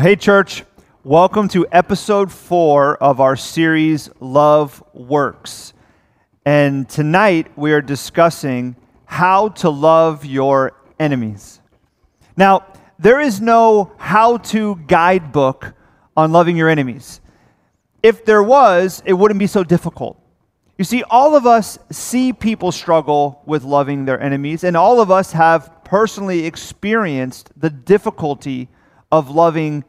Hey, church, welcome to episode four of our series, Love Works. And tonight we are discussing how to love your enemies. Now, there is no how to guidebook on loving your enemies. If there was, it wouldn't be so difficult. You see, all of us see people struggle with loving their enemies, and all of us have personally experienced the difficulty of loving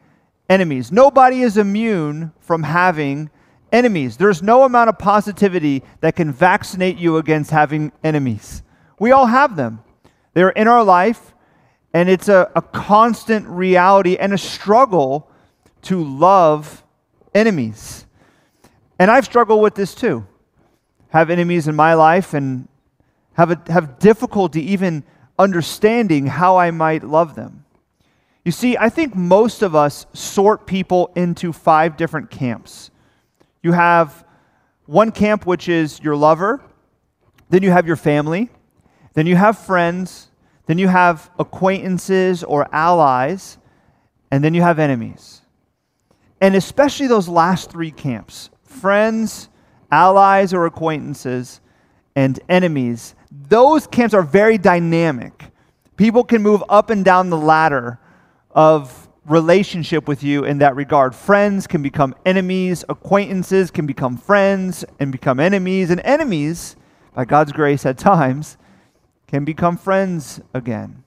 enemies. Nobody is immune from having enemies. There's no amount of positivity that can vaccinate you against having enemies. We all have them. They're in our life, and it's a, a constant reality and a struggle to love enemies. And I've struggled with this too. Have enemies in my life and have, a, have difficulty even understanding how I might love them. You see, I think most of us sort people into five different camps. You have one camp, which is your lover, then you have your family, then you have friends, then you have acquaintances or allies, and then you have enemies. And especially those last three camps friends, allies or acquaintances, and enemies those camps are very dynamic. People can move up and down the ladder of relationship with you in that regard. Friends can become enemies, acquaintances can become friends and become enemies, and enemies, by God's grace at times, can become friends again.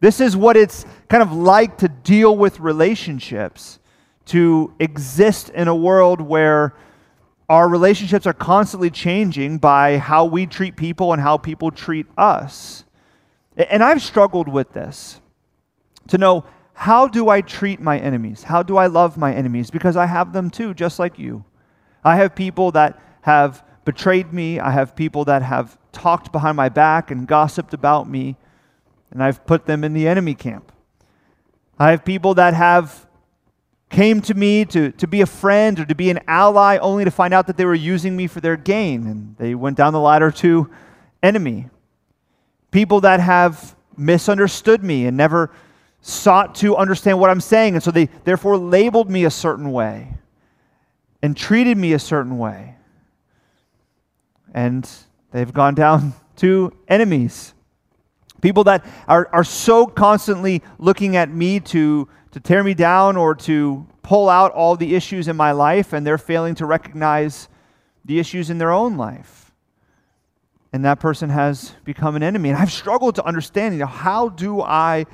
This is what it's kind of like to deal with relationships, to exist in a world where our relationships are constantly changing by how we treat people and how people treat us. And I've struggled with this to know how do I treat my enemies? How do I love my enemies? Because I have them too, just like you. I have people that have betrayed me, I have people that have talked behind my back and gossiped about me, and I've put them in the enemy camp. I have people that have came to me to, to be a friend or to be an ally only to find out that they were using me for their gain and they went down the ladder to enemy. People that have misunderstood me and never sought to understand what I'm saying, and so they therefore labeled me a certain way and treated me a certain way. And they've gone down to enemies. People that are, are so constantly looking at me to, to tear me down or to pull out all the issues in my life, and they're failing to recognize the issues in their own life. And that person has become an enemy. And I've struggled to understand, you know, how do I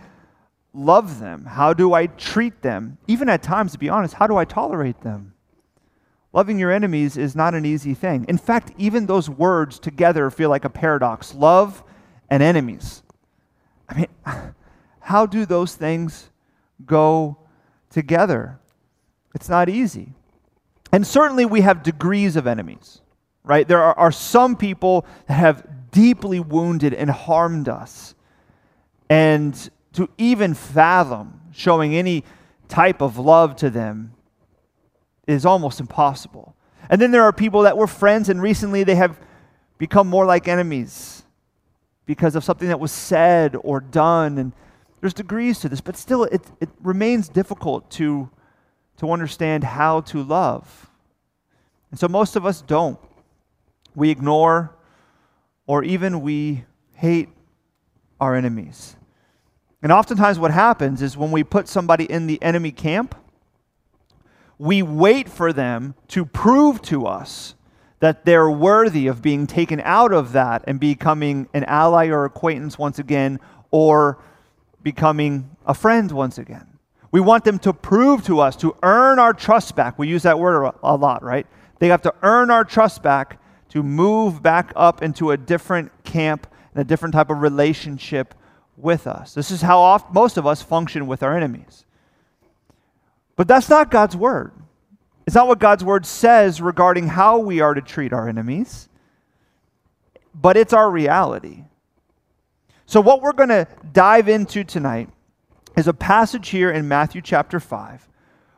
love them? How do I treat them? Even at times, to be honest, how do I tolerate them? Loving your enemies is not an easy thing. In fact, even those words together feel like a paradox love and enemies. I mean, how do those things go together? It's not easy. And certainly we have degrees of enemies, right? There are, are some people that have deeply wounded and harmed us. And to even fathom showing any type of love to them is almost impossible. And then there are people that were friends and recently they have become more like enemies because of something that was said or done. And there's degrees to this, but still it, it remains difficult to, to understand how to love. And so most of us don't. We ignore or even we hate our enemies. And oftentimes, what happens is when we put somebody in the enemy camp, we wait for them to prove to us that they're worthy of being taken out of that and becoming an ally or acquaintance once again, or becoming a friend once again. We want them to prove to us, to earn our trust back. We use that word a lot, right? They have to earn our trust back to move back up into a different camp and a different type of relationship with us. This is how oft, most of us function with our enemies. But that's not God's word. It's not what God's word says regarding how we are to treat our enemies, but it's our reality. So, what we're going to dive into tonight is a passage here in Matthew chapter 5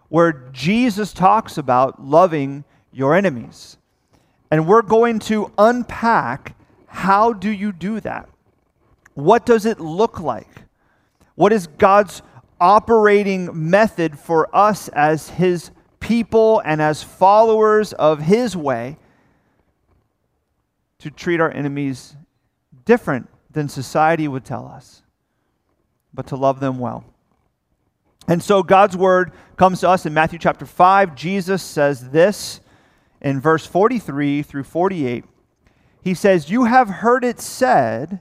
where Jesus talks about loving your enemies. And we're going to unpack how do you do that? What does it look like? What is God's operating method for us as his people and as followers of his way to treat our enemies different than society would tell us, but to love them well. And so God's word comes to us in Matthew chapter 5. Jesus says this in verse 43 through 48. He says, You have heard it said,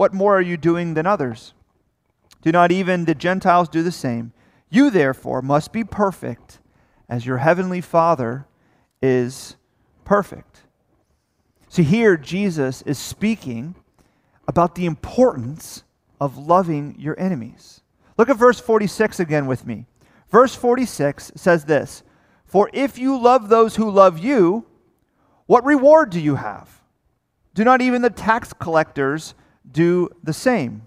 what more are you doing than others? Do not even the Gentiles do the same? You therefore must be perfect as your heavenly Father is perfect. See, here Jesus is speaking about the importance of loving your enemies. Look at verse 46 again with me. Verse 46 says this For if you love those who love you, what reward do you have? Do not even the tax collectors do the same?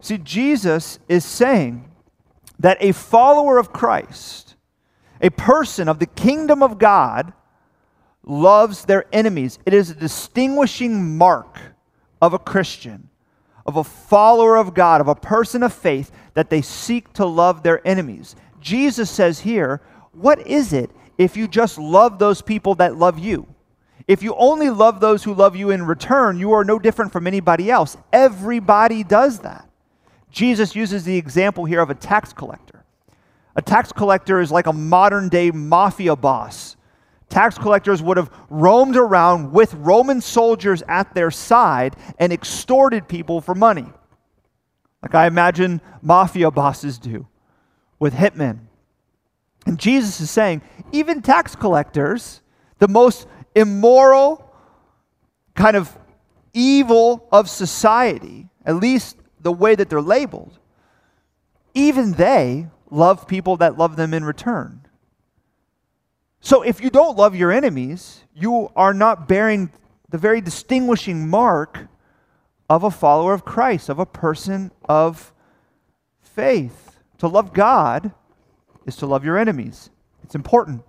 See, Jesus is saying that a follower of Christ, a person of the kingdom of God, loves their enemies. It is a distinguishing mark of a Christian, of a follower of God, of a person of faith, that they seek to love their enemies. Jesus says here, What is it if you just love those people that love you. If you only love those who love you in return, you are no different from anybody else. Everybody does that. Jesus uses the example here of a tax collector. A tax collector is like a modern day mafia boss. Tax collectors would have roamed around with Roman soldiers at their side and extorted people for money. Like I imagine mafia bosses do with hitmen. And Jesus is saying, even tax collectors, the most immoral, kind of evil of society, at least the way that they're labeled, even they love people that love them in return. So if you don't love your enemies, you are not bearing the very distinguishing mark of a follower of Christ, of a person of faith. To love God is to love your enemies. It's important.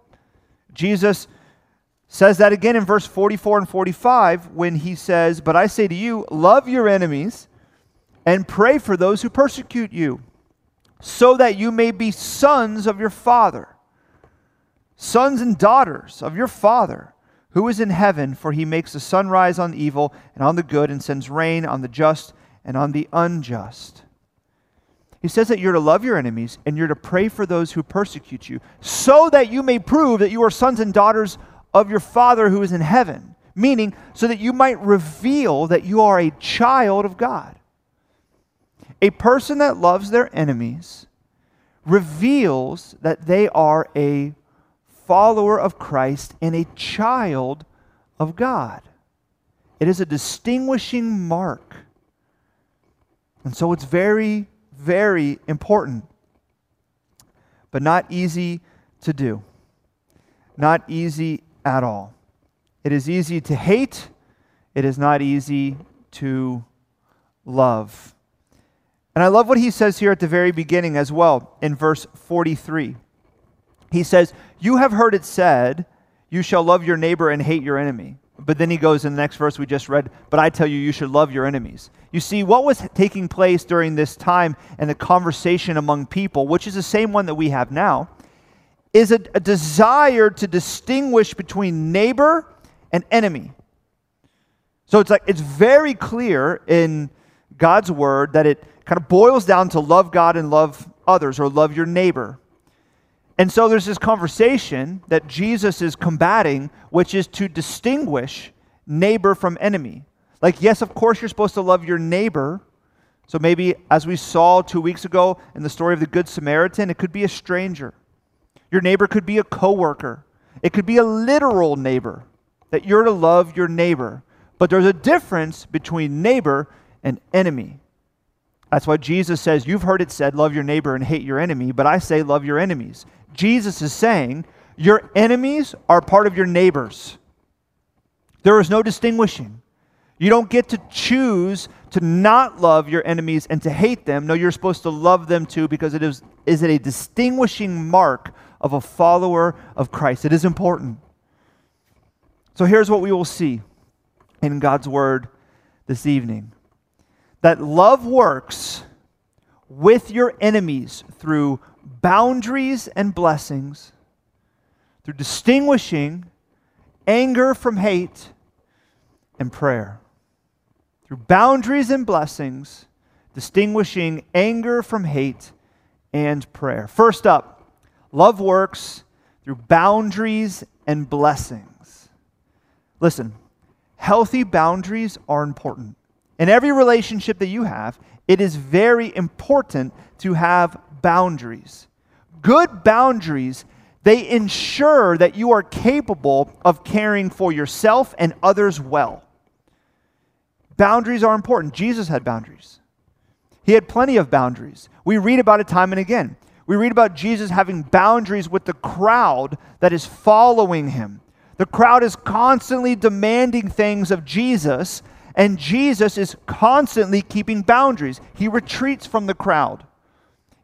Jesus says that again in verse 44 and 45 when he says, But I say to you, love your enemies and pray for those who persecute you, so that you may be sons of your Father, sons and daughters of your Father who is in heaven, for he makes the sun rise on evil and on the good, and sends rain on the just and on the unjust. He says that you're to love your enemies and you're to pray for those who persecute you, so that you may prove that you are sons and daughters of your Father who is in heaven. Meaning, so that you might reveal that you are a child of God. A person that loves their enemies reveals that they are a follower of Christ and a child of God. It is a distinguishing mark. And so it's very very important, but not easy to do. Not easy at all. It is easy to hate, it is not easy to love. And I love what he says here at the very beginning as well in verse 43. He says, You have heard it said, You shall love your neighbor and hate your enemy. But then he goes in the next verse we just read, But I tell you, you should love your enemies. You see, what was taking place during this time and the conversation among people, which is the same one that we have now, is a, a desire to distinguish between neighbor and enemy. So it's like it's very clear in God's word that it kind of boils down to love God and love others or love your neighbor. And so there's this conversation that Jesus is combating, which is to distinguish neighbor from enemy. Like, yes, of course, you're supposed to love your neighbor. So maybe, as we saw two weeks ago in the story of the Good Samaritan, it could be a stranger. Your neighbor could be a coworker. It could be a literal neighbor that you're to love your neighbor. But there's a difference between neighbor and enemy. That's why Jesus says, You've heard it said, love your neighbor and hate your enemy, but I say, love your enemies. Jesus is saying, Your enemies are part of your neighbors. There is no distinguishing. You don't get to choose to not love your enemies and to hate them. No, you're supposed to love them too because it is, is it a distinguishing mark of a follower of Christ. It is important. So here's what we will see in God's word this evening that love works with your enemies through boundaries and blessings, through distinguishing anger from hate and prayer. Through boundaries and blessings, distinguishing anger from hate and prayer. First up, love works through boundaries and blessings. Listen, healthy boundaries are important. In every relationship that you have, it is very important to have boundaries. Good boundaries, they ensure that you are capable of caring for yourself and others well. Boundaries are important. Jesus had boundaries. He had plenty of boundaries. We read about it time and again. We read about Jesus having boundaries with the crowd that is following him. The crowd is constantly demanding things of Jesus and Jesus is constantly keeping boundaries. He retreats from the crowd.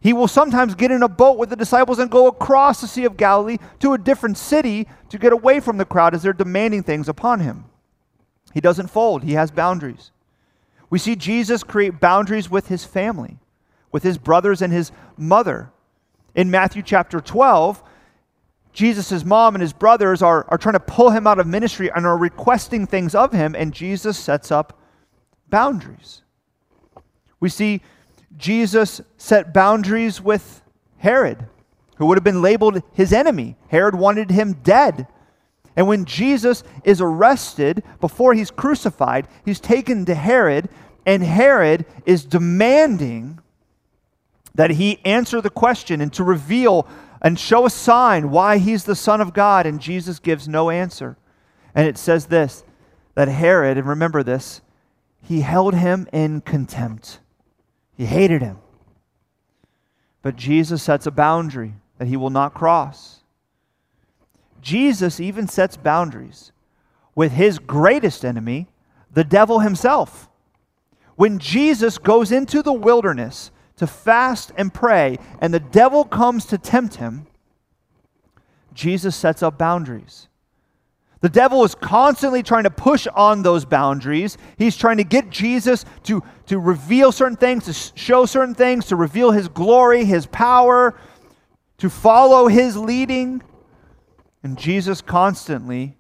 He will sometimes get in a boat with the disciples and go across the Sea of Galilee to a different city to get away from the crowd as they're demanding things upon him. He doesn't fold, he has boundaries. We see Jesus create boundaries with his family, with his brothers and his mother. In Matthew chapter 12, Jesus' mom and his brothers are, are trying to pull him out of ministry and are requesting things of him, and Jesus sets up boundaries. We see Jesus set boundaries with Herod, who would have been labeled his enemy. Herod wanted him dead. And when Jesus is arrested before he's crucified, he's taken to Herod, and Herod is demanding that he answer the question and to reveal and show a sign why he's the Son of God, and Jesus gives no answer. And it says this that Herod, and remember this, he held him in contempt. He hated him. But Jesus sets a boundary that he will not cross. Jesus even sets boundaries with his greatest enemy, the devil himself. When Jesus goes into the wilderness to fast and pray, and the devil comes to tempt him, Jesus sets up boundaries. The devil is constantly trying to push on those boundaries. He's trying to get Jesus to, to reveal certain things, to show certain things, to reveal his glory, his power, to follow his leading. And Jesus constantly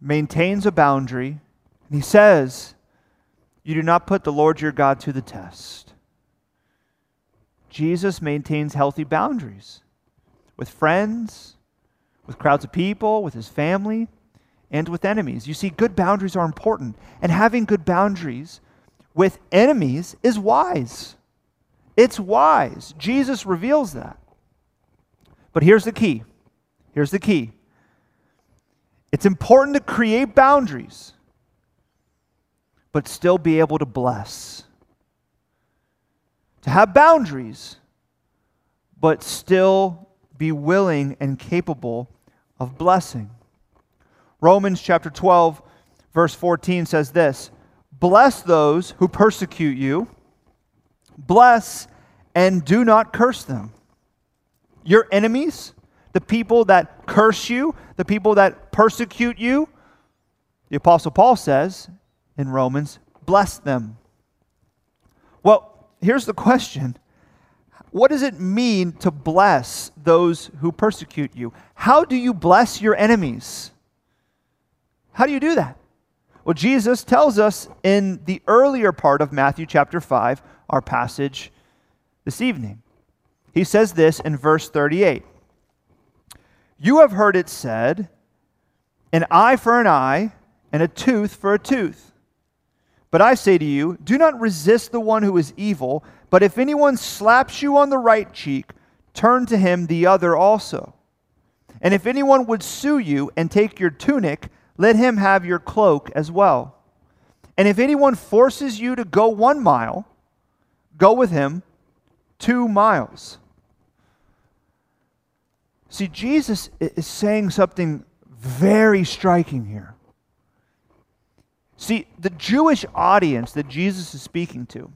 maintains a boundary. And he says, you do not put the Lord your God to the test. Jesus maintains healthy boundaries with friends, with crowds of people, with his family, and with enemies. You see, good boundaries are important, and having good boundaries with enemies is wise. It's wise. Jesus reveals that. But here's the key. Here's the key. It's important to create boundaries but still be able to bless. To have boundaries, but still be willing and capable of blessing. Romans chapter 12, verse 14 says this Bless those who persecute you, bless and do not curse them. Your enemies, the people that curse you, the people that persecute you, the Apostle Paul says in Romans, bless them. Well, here's the question What does it mean to bless those who persecute you? How do you bless your enemies? How do you do that? Well, Jesus tells us in the earlier part of Matthew chapter 5, our passage this evening. He says this in verse 38 You have heard it said, an eye for an eye, and a tooth for a tooth. But I say to you, do not resist the one who is evil, but if anyone slaps you on the right cheek, turn to him the other also. And if anyone would sue you and take your tunic, let him have your cloak as well. And if anyone forces you to go one mile, go with him two miles. See, Jesus is saying something very striking here. See, the Jewish audience that Jesus is speaking to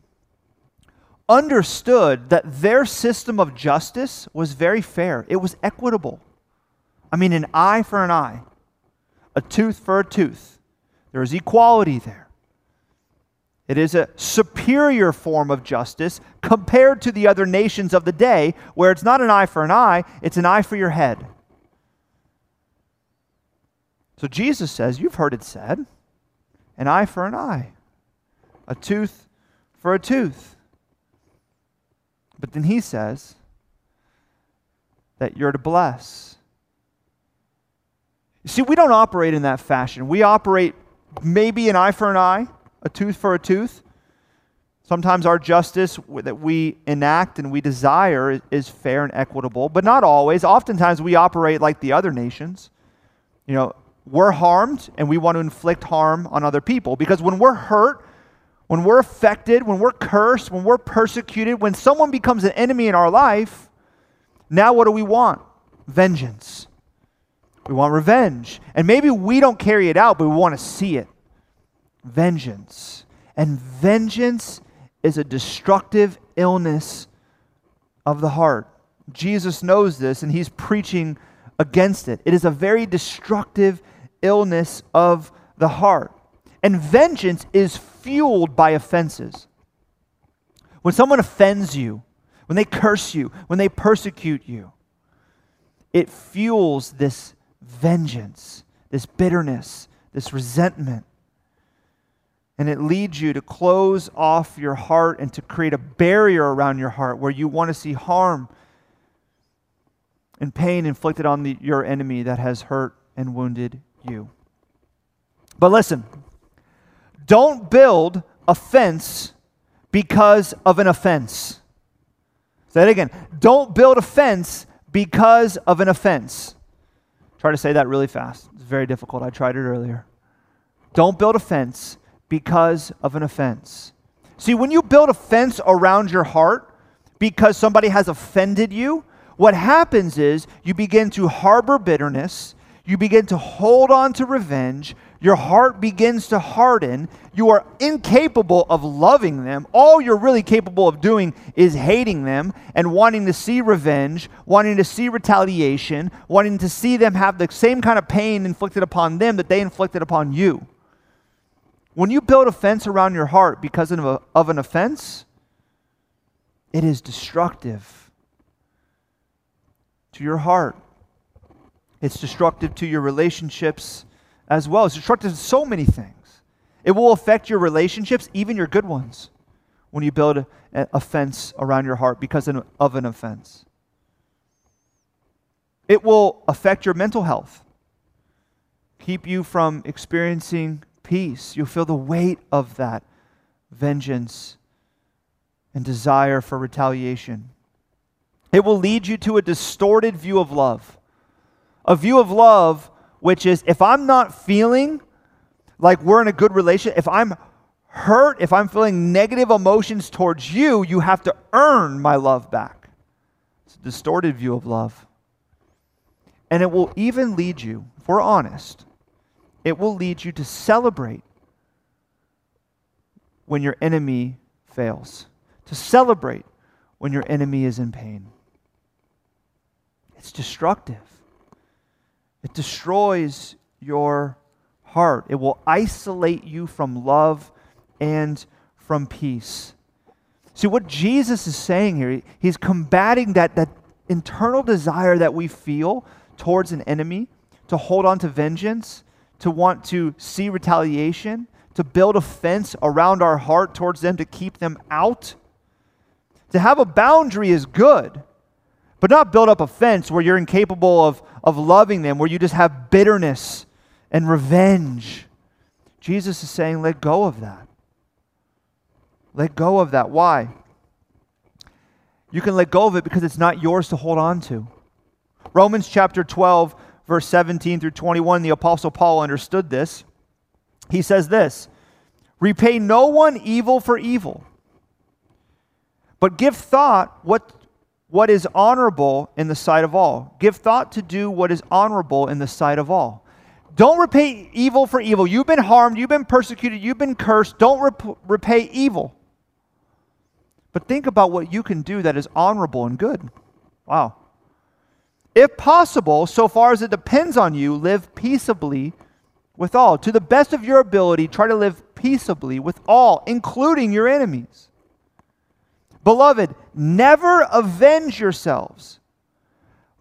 understood that their system of justice was very fair, it was equitable. I mean, an eye for an eye, a tooth for a tooth. There is equality there. It is a superior form of justice compared to the other nations of the day, where it's not an eye for an eye, it's an eye for your head. So Jesus says, You've heard it said, an eye for an eye, a tooth for a tooth. But then he says that you're to bless. See, we don't operate in that fashion. We operate maybe an eye for an eye a tooth for a tooth. Sometimes our justice that we enact and we desire is fair and equitable, but not always. Oftentimes we operate like the other nations. You know, we're harmed and we want to inflict harm on other people because when we're hurt, when we're affected, when we're cursed, when we're persecuted, when someone becomes an enemy in our life, now what do we want? Vengeance. We want revenge. And maybe we don't carry it out, but we want to see it vengeance. And vengeance is a destructive illness of the heart. Jesus knows this and he's preaching against it. It is a very destructive illness of the heart. And vengeance is fueled by offenses. When someone offends you, when they curse you, when they persecute you, it fuels this vengeance, this bitterness, this resentment and it leads you to close off your heart and to create a barrier around your heart where you want to see harm and pain inflicted on the, your enemy that has hurt and wounded you. But listen, don't build a fence because of an offense. Say it again. Don't build a fence because of an offense. Try to say that really fast. It's very difficult. I tried it earlier. Don't build a fence because of an offense. See, when you build a fence around your heart because somebody has offended you, what happens is you begin to harbor bitterness, you begin to hold on to revenge, your heart begins to harden, you are incapable of loving them. All you're really capable of doing is hating them and wanting to see revenge, wanting to see retaliation, wanting to see them have the same kind of pain inflicted upon them that they inflicted upon you. When you build a fence around your heart because of, a, of an offense, it is destructive to your heart. It's destructive to your relationships as well. It's destructive to so many things. It will affect your relationships, even your good ones, when you build a, a fence around your heart because of an offense. It will affect your mental health, keep you from experiencing peace. You'll feel the weight of that vengeance and desire for retaliation. It will lead you to a distorted view of love. A view of love which is if I'm not feeling like we're in a good relationship, if I'm hurt, if I'm feeling negative emotions towards you, you have to earn my love back. It's a distorted view of love. And it will even lead you, if we're honest, it will lead you to celebrate when your enemy fails, to celebrate when your enemy is in pain. It's destructive, it destroys your heart, it will isolate you from love and from peace. See, what Jesus is saying here, he's combating that, that internal desire that we feel towards an enemy to hold on to vengeance to want to see retaliation, to build a fence around our heart towards them to keep them out. To have a boundary is good, but not build up a fence where you're incapable of, of loving them, where you just have bitterness and revenge. Jesus is saying, let go of that. Let go of that. Why? You can let go of it because it's not yours to hold on to. Romans chapter 12, verse 17 through 21, the Apostle Paul understood this. He says this Repay no one evil for evil, but give thought what, what is honorable in the sight of all. Give thought to do what is honorable in the sight of all. Don't repay evil for evil. You've been harmed, you've been persecuted, you've been cursed. Don't rep- repay evil. But think about what you can do that is honorable and good. Wow. If possible, so far as it depends on you, live peaceably with all. To the best of your ability, try to live peaceably with all, including your enemies. Beloved, never avenge yourselves,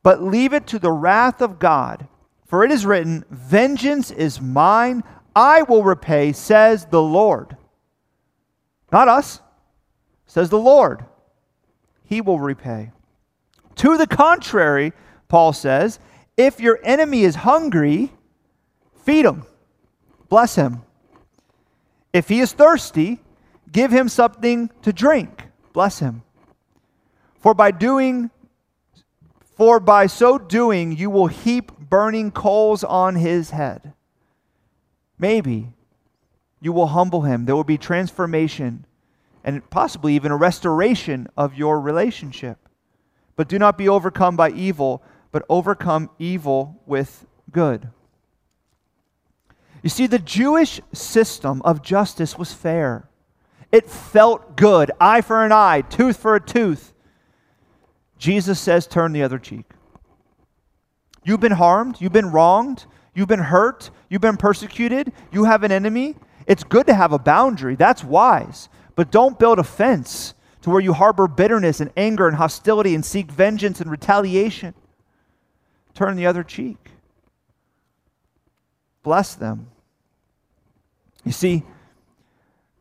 but leave it to the wrath of God. For it is written, Vengeance is mine, I will repay, says the Lord. Not us, says the Lord. He will repay. To the contrary, Paul says, if your enemy is hungry, feed him, bless him. If he is thirsty, give him something to drink, bless him. For by doing for by so doing you will heap burning coals on his head. Maybe you will humble him. There will be transformation and possibly even a restoration of your relationship. But do not be overcome by evil, but overcome evil with good. You see, the Jewish system of justice was fair. It felt good eye for an eye, tooth for a tooth. Jesus says, turn the other cheek. You've been harmed, you've been wronged, you've been hurt, you've been persecuted, you have an enemy. It's good to have a boundary, that's wise. But don't build a fence to where you harbor bitterness and anger and hostility and seek vengeance and retaliation. Turn the other cheek. Bless them. You see,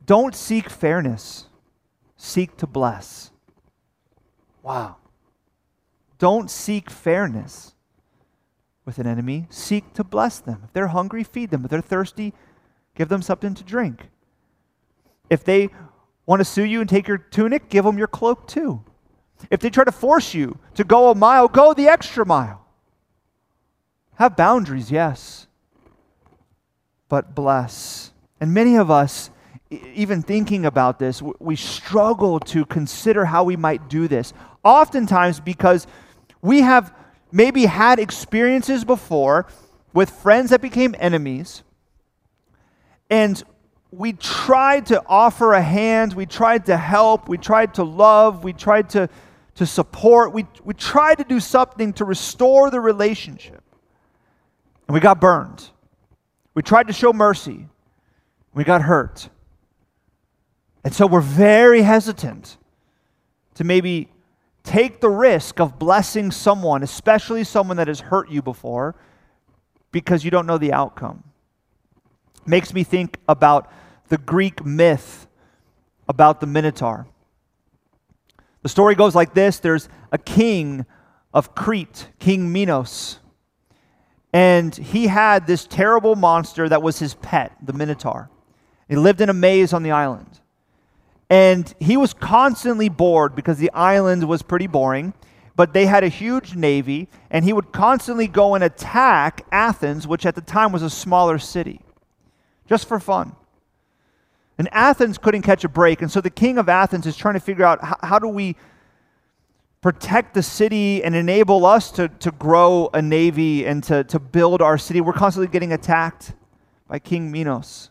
don't seek fairness, seek to bless. Wow. Don't seek fairness with an enemy, seek to bless them. If they're hungry, feed them. If they're thirsty, give them something to drink. If they want to sue you and take your tunic, give them your cloak too. If they try to force you to go a mile, go the extra mile. Have boundaries, yes, but bless. And many of us, even thinking about this, we struggle to consider how we might do this. Oftentimes, because we have maybe had experiences before with friends that became enemies, and we tried to offer a hand, we tried to help, we tried to love, we tried to, to support, we, we tried to do something to restore the relationship. And we got burned. We tried to show mercy, we got hurt. And so we're very hesitant to maybe take the risk of blessing someone, especially someone that has hurt you before, because you don't know the outcome. Makes me think about the Greek myth about the Minotaur. The story goes like this there's a king of Crete, King Minos. And he had this terrible monster that was his pet, the Minotaur. He lived in a maze on the island. And he was constantly bored because the island was pretty boring, but they had a huge navy, and he would constantly go and attack Athens, which at the time was a smaller city, just for fun. And Athens couldn't catch a break. And so the king of Athens is trying to figure out how, how do we protect the city and enable us to, to grow a navy and to, to build our city. We're constantly getting attacked by King Minos.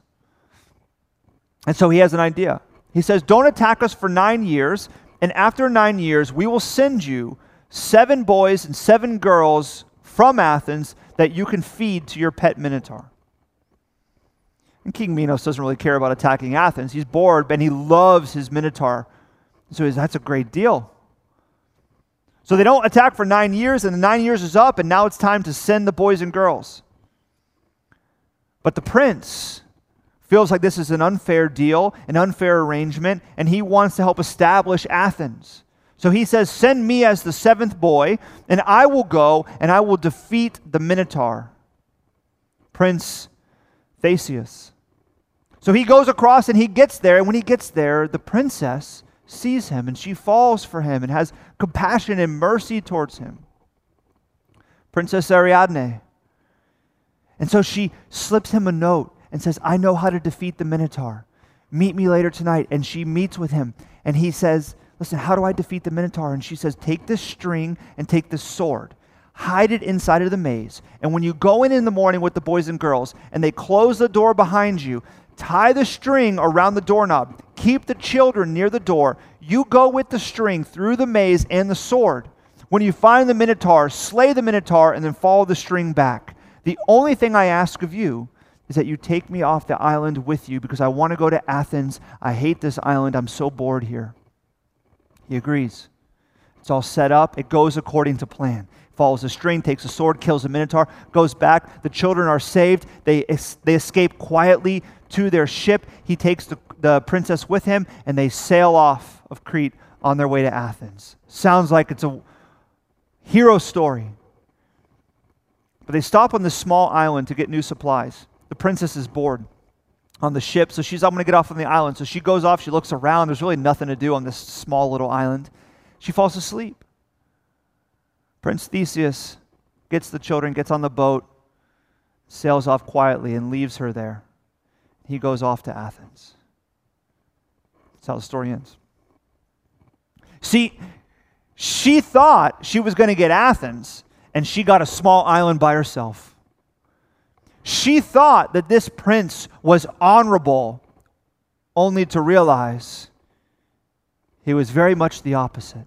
And so he has an idea. He says, Don't attack us for nine years, and after nine years, we will send you seven boys and seven girls from Athens that you can feed to your pet Minotaur. And King Minos doesn't really care about attacking Athens. He's bored, and he loves his Minotaur. So that's a great deal. So they don't attack for nine years, and the nine years is up, and now it's time to send the boys and girls. But the prince feels like this is an unfair deal, an unfair arrangement, and he wants to help establish Athens. So he says, Send me as the seventh boy, and I will go and I will defeat the Minotaur. Prince Theseus. So he goes across and he gets there, and when he gets there, the princess sees him and she falls for him and has compassion and mercy towards him. Princess Ariadne. And so she slips him a note and says, I know how to defeat the Minotaur. Meet me later tonight. And she meets with him. And he says, Listen, how do I defeat the Minotaur? And she says, Take this string and take this sword. Hide it inside of the maze. And when you go in in the morning with the boys and girls and they close the door behind you, tie the string around the doorknob. Keep the children near the door. You go with the string through the maze and the sword. When you find the Minotaur, slay the Minotaur and then follow the string back. The only thing I ask of you is that you take me off the island with you because I want to go to Athens. I hate this island. I'm so bored here. He agrees. It's all set up, it goes according to plan. Follows the string, takes a sword, kills the Minotaur, goes back. The children are saved. They, they escape quietly to their ship. He takes the, the princess with him, and they sail off of Crete on their way to Athens. Sounds like it's a hero story. But they stop on this small island to get new supplies. The princess is bored on the ship, so she's, I'm going to get off on the island. So she goes off, she looks around. There's really nothing to do on this small little island. She falls asleep. Prince Theseus gets the children, gets on the boat, sails off quietly, and leaves her there. He goes off to Athens. That's how the story ends. See, she thought she was going to get Athens, and she got a small island by herself. She thought that this prince was honorable, only to realize he was very much the opposite.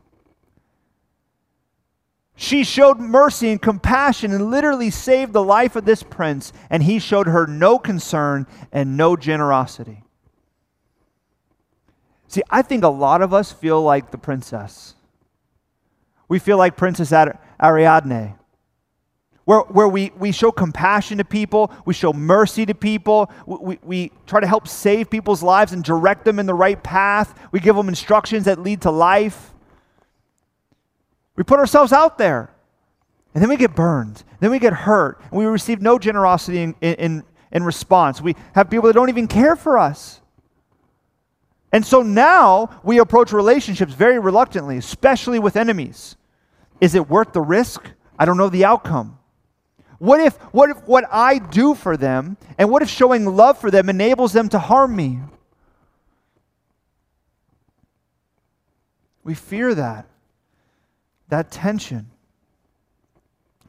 She showed mercy and compassion and literally saved the life of this prince, and he showed her no concern and no generosity. See, I think a lot of us feel like the princess. We feel like Princess Ariadne where, where we, we show compassion to people, we show mercy to people, we, we, we, try to help save people's lives and direct them in the right path, we give them instructions that lead to life. We put ourselves out there, and then we get burned, then we get hurt, and we receive no generosity in, in, in response. We have people that don't even care for us. And so now we approach relationships very reluctantly, especially with enemies. Is it worth the risk? I don't know the outcome. What if, what if what I do for them and what if showing love for them enables them to harm me? We fear that, that tension.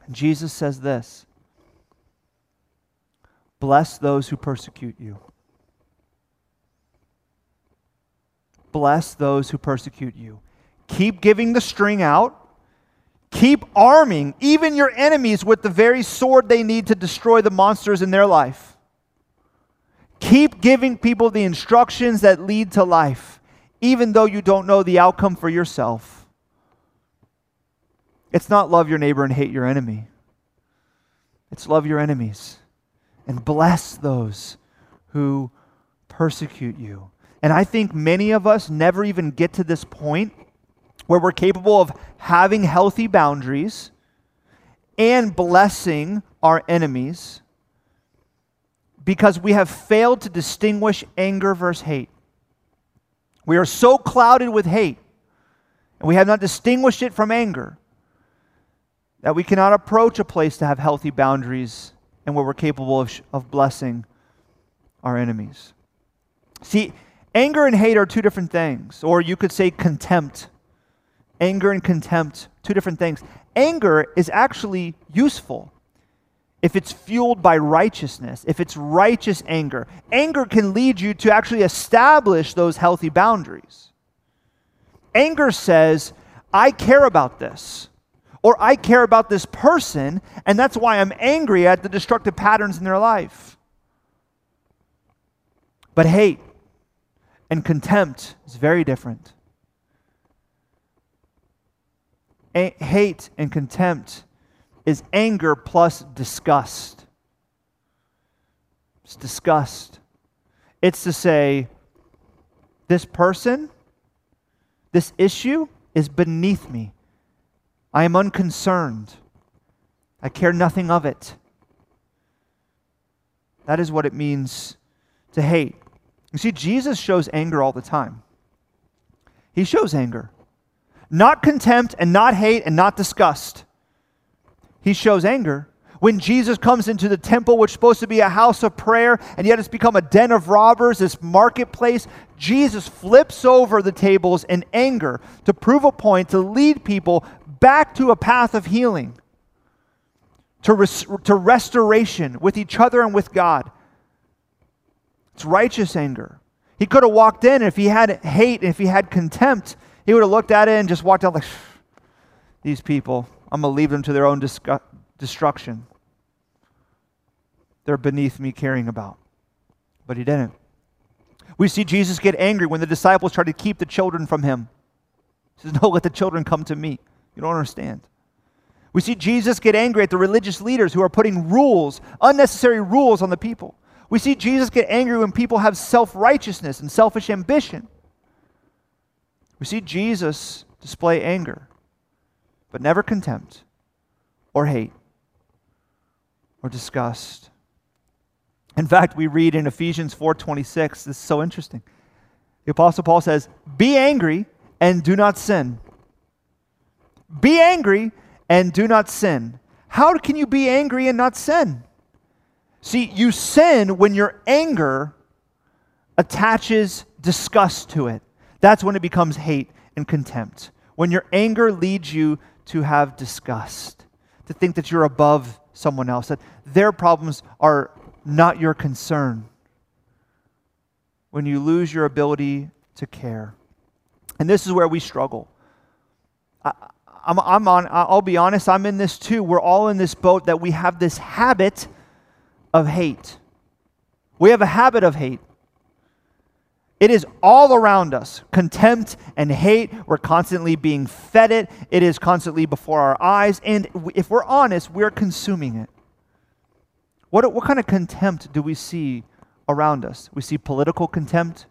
And Jesus says this Bless those who persecute you. Bless those who persecute you. Keep giving the string out Keep arming even your enemies with the very sword they need to destroy the monsters in their life. Keep giving people the instructions that lead to life, even though you don't know the outcome for yourself. It's not love your neighbor and hate your enemy, it's love your enemies and bless those who persecute you. And I think many of us never even get to this point where we're capable of having healthy boundaries and blessing our enemies because we have failed to distinguish anger versus hate. We are so clouded with hate, and we have not distinguished it from anger, that we cannot approach a place to have healthy boundaries and where we're capable of, of blessing our enemies. See, anger and hate are two different things, or you could say contempt Anger and contempt, two different things. Anger is actually useful if it's fueled by righteousness, if it's righteous anger. Anger can lead you to actually establish those healthy boundaries. Anger says, I care about this, or I care about this person, and that's why I'm angry at the destructive patterns in their life. But hate and contempt is very different. A- hate and contempt is anger plus disgust. It's disgust. It's to say, this person, this issue is beneath me. I am unconcerned. I care nothing of it. That is what it means to hate. You see, Jesus shows anger all the time. He shows anger. Not contempt and not hate and not disgust. He shows anger. When Jesus comes into the temple, which is supposed to be a house of prayer, and yet it's become a den of robbers, this marketplace, Jesus flips over the tables in anger to prove a point, to lead people back to a path of healing, to, res- to restoration with each other and with God. It's righteous anger. He could have walked in, if he had hate, if he had contempt, he would have looked at it and just walked out like, these people, I'm going to leave them to their own disgu- destruction. They're beneath me caring about. But he didn't. We see Jesus get angry when the disciples try to keep the children from him. He says, No, let the children come to me. You don't understand. We see Jesus get angry at the religious leaders who are putting rules, unnecessary rules on the people. We see Jesus get angry when people have self righteousness and selfish ambition. We see Jesus display anger, but never contempt or hate or disgust. In fact, we read in Ephesians 4:26, this is so interesting. The apostle Paul says, "Be angry and do not sin." Be angry and do not sin. How can you be angry and not sin? See, you sin when your anger attaches disgust to it. That's when it becomes hate and contempt. When your anger leads you to have disgust, to think that you're above someone else, that their problems are not your concern. When you lose your ability to care. And this is where we struggle. I, I'm on, I'll be honest, I'm in this too. We're all in this boat that we have this habit of hate. We have a habit of hate. It is all around us. Contempt and hate, we're constantly being fed it. It is constantly before our eyes. And if we're honest, we're consuming it. What, what kind of contempt do we see around us? We see political contempt,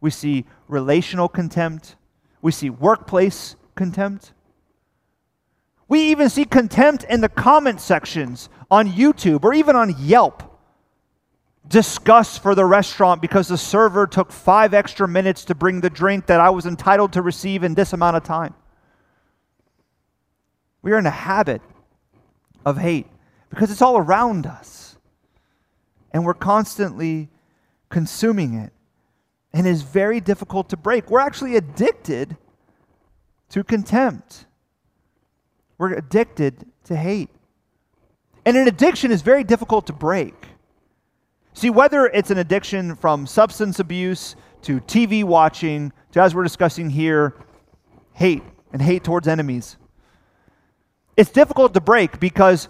we see relational contempt, we see workplace contempt. We even see contempt in the comment sections on YouTube or even on Yelp. Disgust for the restaurant because the server took five extra minutes to bring the drink that I was entitled to receive in this amount of time. We are in a habit of hate because it's all around us. And we're constantly consuming it. And it is very difficult to break. We're actually addicted to contempt. We're addicted to hate. And an addiction is very difficult to break. See, whether it's an addiction from substance abuse to TV watching to, as we're discussing here, hate and hate towards enemies, it's difficult to break because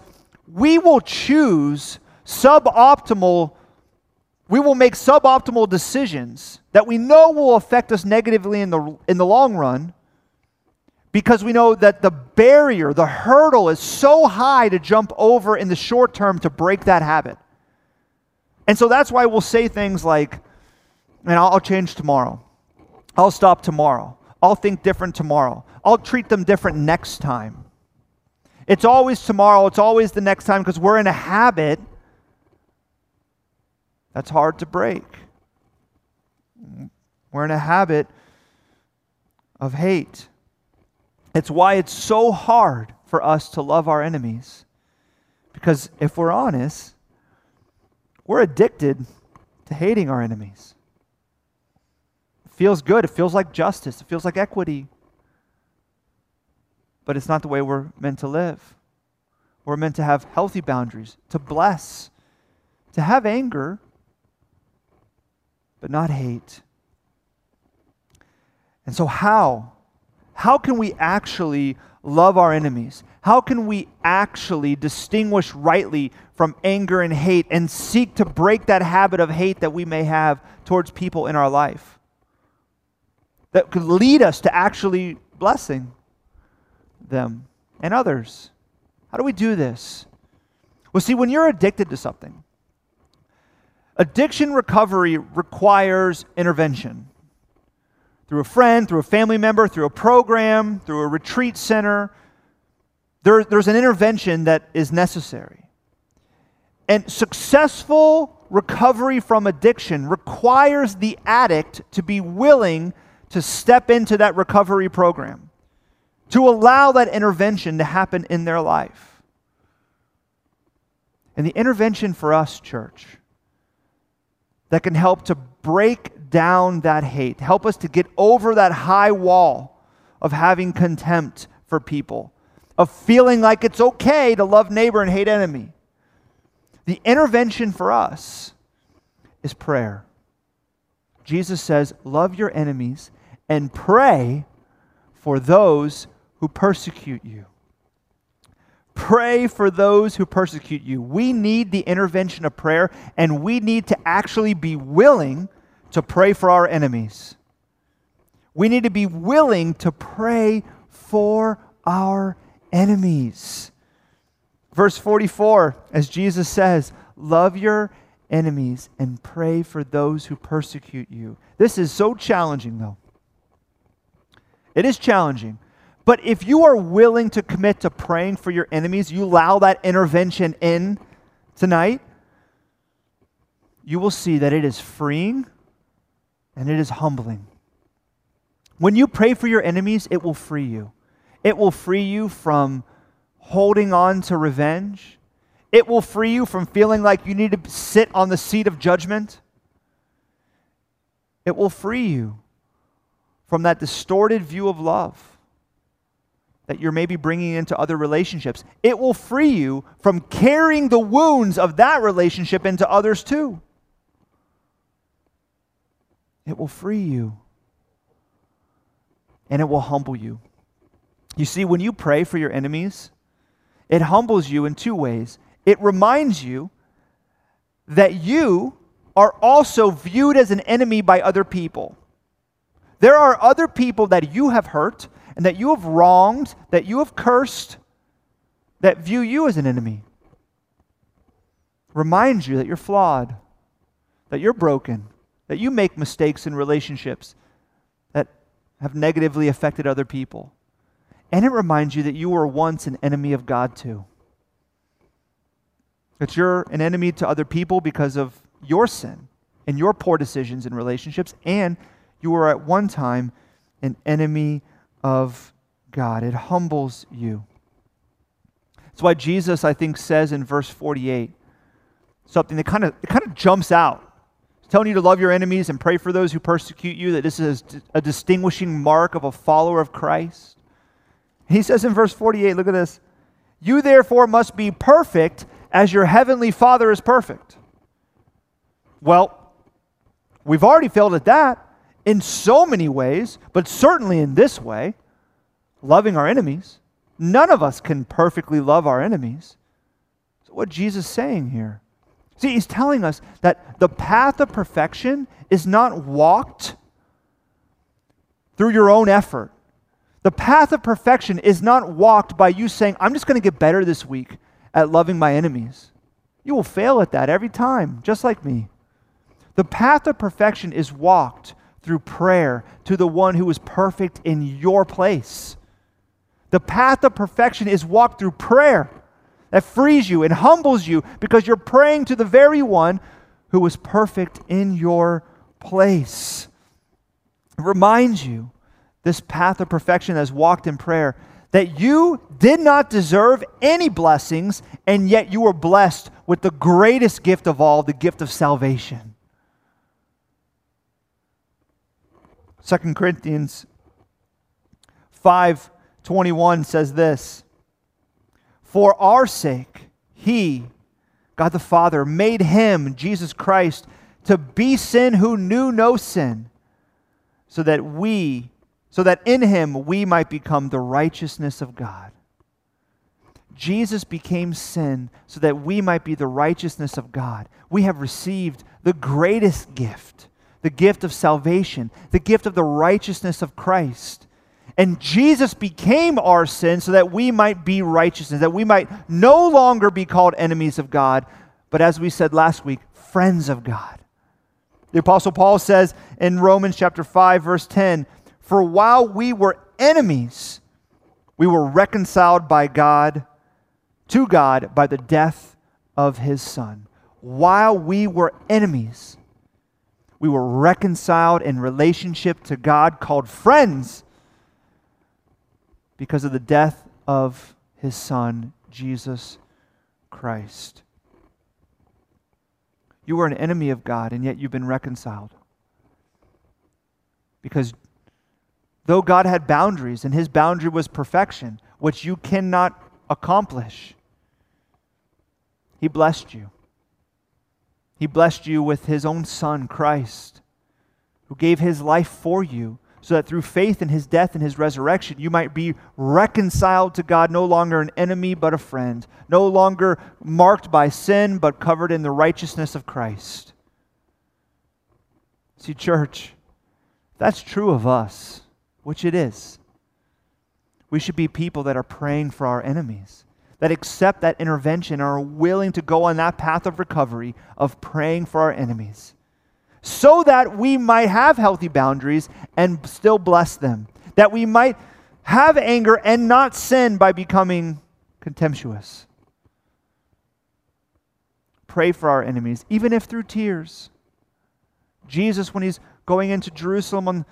we will choose suboptimal, we will make suboptimal decisions that we know will affect us negatively in the, in the long run because we know that the barrier, the hurdle is so high to jump over in the short term to break that habit. And so that's why we'll say things like, man, I'll change tomorrow. I'll stop tomorrow. I'll think different tomorrow. I'll treat them different next time. It's always tomorrow. It's always the next time because we're in a habit that's hard to break. We're in a habit of hate. It's why it's so hard for us to love our enemies. Because if we're honest, we're addicted to hating our enemies. It feels good. It feels like justice. It feels like equity. But it's not the way we're meant to live. We're meant to have healthy boundaries, to bless, to have anger, but not hate. And so, how? How can we actually love our enemies? How can we actually distinguish rightly from anger and hate and seek to break that habit of hate that we may have towards people in our life? That could lead us to actually blessing them and others. How do we do this? Well, see, when you're addicted to something, addiction recovery requires intervention through a friend, through a family member, through a program, through a retreat center. There, there's an intervention that is necessary. And successful recovery from addiction requires the addict to be willing to step into that recovery program, to allow that intervention to happen in their life. And the intervention for us, church, that can help to break down that hate, help us to get over that high wall of having contempt for people, of feeling like it's okay to love neighbor and hate enemy. The intervention for us is prayer. Jesus says, Love your enemies and pray for those who persecute you. Pray for those who persecute you. We need the intervention of prayer, and we need to actually be willing to pray for our enemies. We need to be willing to pray for our enemies. Verse 44, as Jesus says, Love your enemies and pray for those who persecute you. This is so challenging, though. It is challenging. But if you are willing to commit to praying for your enemies, you allow that intervention in tonight, you will see that it is freeing and it is humbling. When you pray for your enemies, it will free you. It will free you from holding on to revenge. It will free you from feeling like you need to sit on the seat of judgment. It will free you from that distorted view of love that you're maybe bringing into other relationships. It will free you from carrying the wounds of that relationship into others too. It will free you and it will humble you. You see, when you pray for your enemies, it humbles you in two ways. It reminds you that you are also viewed as an enemy by other people. There are other people that you have hurt and that you have wronged, that you have cursed, that view you as an enemy. Reminds you that you're flawed, that you're broken, that you make mistakes in relationships that have negatively affected other people. And it reminds you that you were once an enemy of God too. That you're an enemy to other people because of your sin and your poor decisions in relationships, and you were at one time an enemy of God. It humbles you. That's why Jesus, I think, says in verse 48 something that kind of it kind of jumps out. Telling you to love your enemies and pray for those who persecute you, that this is a distinguishing mark of a follower of Christ. He says in verse 48, look at this. You therefore must be perfect as your heavenly Father is perfect. Well, we've already failed at that in so many ways, but certainly in this way, loving our enemies. None of us can perfectly love our enemies. So what Jesus is saying here? See, he's telling us that the path of perfection is not walked through your own effort. The path of perfection is not walked by you saying, I'm just going to get better this week at loving my enemies. You will fail at that every time, just like me. The path of perfection is walked through prayer to the one who is perfect in your place. The path of perfection is walked through prayer that frees you and humbles you because you're praying to the very one who was perfect in your place. It reminds you, this path of perfection as walked in prayer, that you did not deserve any blessings, and yet you were blessed with the greatest gift of all, the gift of salvation. 2 Corinthians 5:21 says this, "For our sake he, God the Father, made him, Jesus Christ, to be sin who knew no sin, so that we, so that in him we might become the righteousness of God." Jesus became sin so that we might be the righteousness of God. We have received the greatest gift the gift of salvation, the gift of the righteousness of Christ. And Jesus became our sin so that we might be righteousness, that we might no longer be called enemies of God, but as we said last week, friends of God. The Apostle Paul says in Romans chapter 5, verse 10 For while we were enemies, we were reconciled by God to God by the death of his Son. While we were enemies, we were reconciled in relationship to God, called friends, because of the death of his Son, Jesus Christ. You were an enemy of God, and yet you've been reconciled. Because though God had boundaries, and his boundary was perfection, which you cannot accomplish, he blessed you. He blessed you with his own son, Christ, who gave his life for you so that through faith in his death and his resurrection, you might be reconciled to God, no longer an enemy, but a friend, no longer marked by sin, but covered in the righteousness of Christ. See, church, that's true of us, which it is. We should be people that are praying for our enemies, that accept that intervention, are willing to go on that path of recovery of praying for our enemies so that we might have healthy boundaries and still bless them, that we might have anger and not sin by becoming contemptuous. Pray for our enemies, even if through tears. Jesus, when he's going into Jerusalem on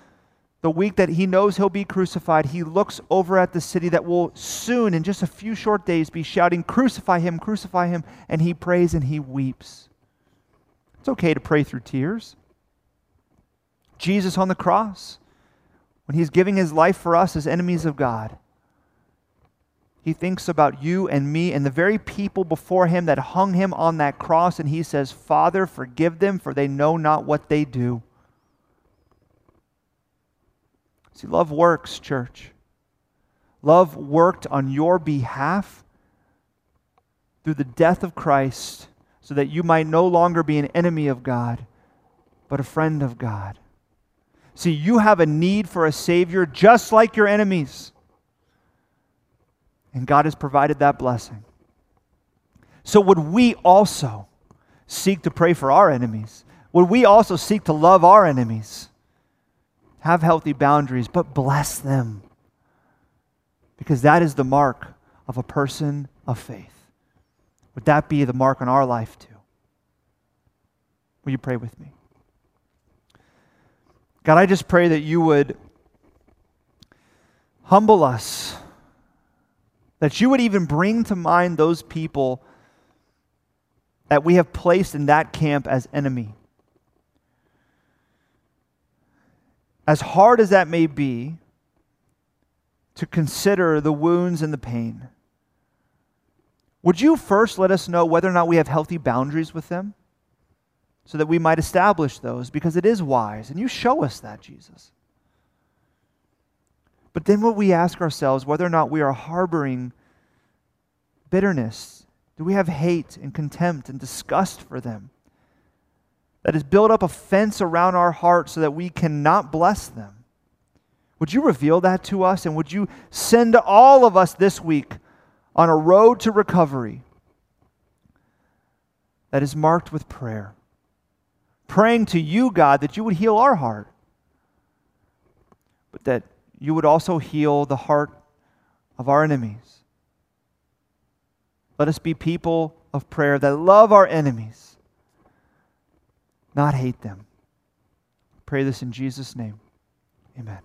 the week that he knows he'll be crucified, he looks over at the city that will soon, in just a few short days, be shouting, Crucify him, crucify him, and he prays and he weeps. It's okay to pray through tears. Jesus on the cross, when he's giving his life for us as enemies of God, he thinks about you and me and the very people before him that hung him on that cross, and he says, Father, forgive them, for they know not what they do. See, love works, church. Love worked on your behalf through the death of Christ so that you might no longer be an enemy of God, but a friend of God. See, you have a need for a Savior just like your enemies. And God has provided that blessing. So, would we also seek to pray for our enemies? Would we also seek to love our enemies? Have healthy boundaries, but bless them. Because that is the mark of a person of faith. Would that be the mark on our life too? Will you pray with me? God, I just pray that you would humble us, that you would even bring to mind those people that we have placed in that camp as enemy. As hard as that may be, to consider the wounds and the pain, would you first let us know whether or not we have healthy boundaries with them? So that we might establish those because it is wise. And you show us that, Jesus. But then what we ask ourselves whether or not we are harboring bitterness. Do we have hate and contempt and disgust for them? That has built up a fence around our hearts so that we cannot bless them. Would you reveal that to us? And would you send all of us this week on a road to recovery that is marked with prayer? Praying to you, God, that you would heal our heart, but that you would also heal the heart of our enemies. Let us be people of prayer that love our enemies, not hate them. Pray this in Jesus' name. Amen.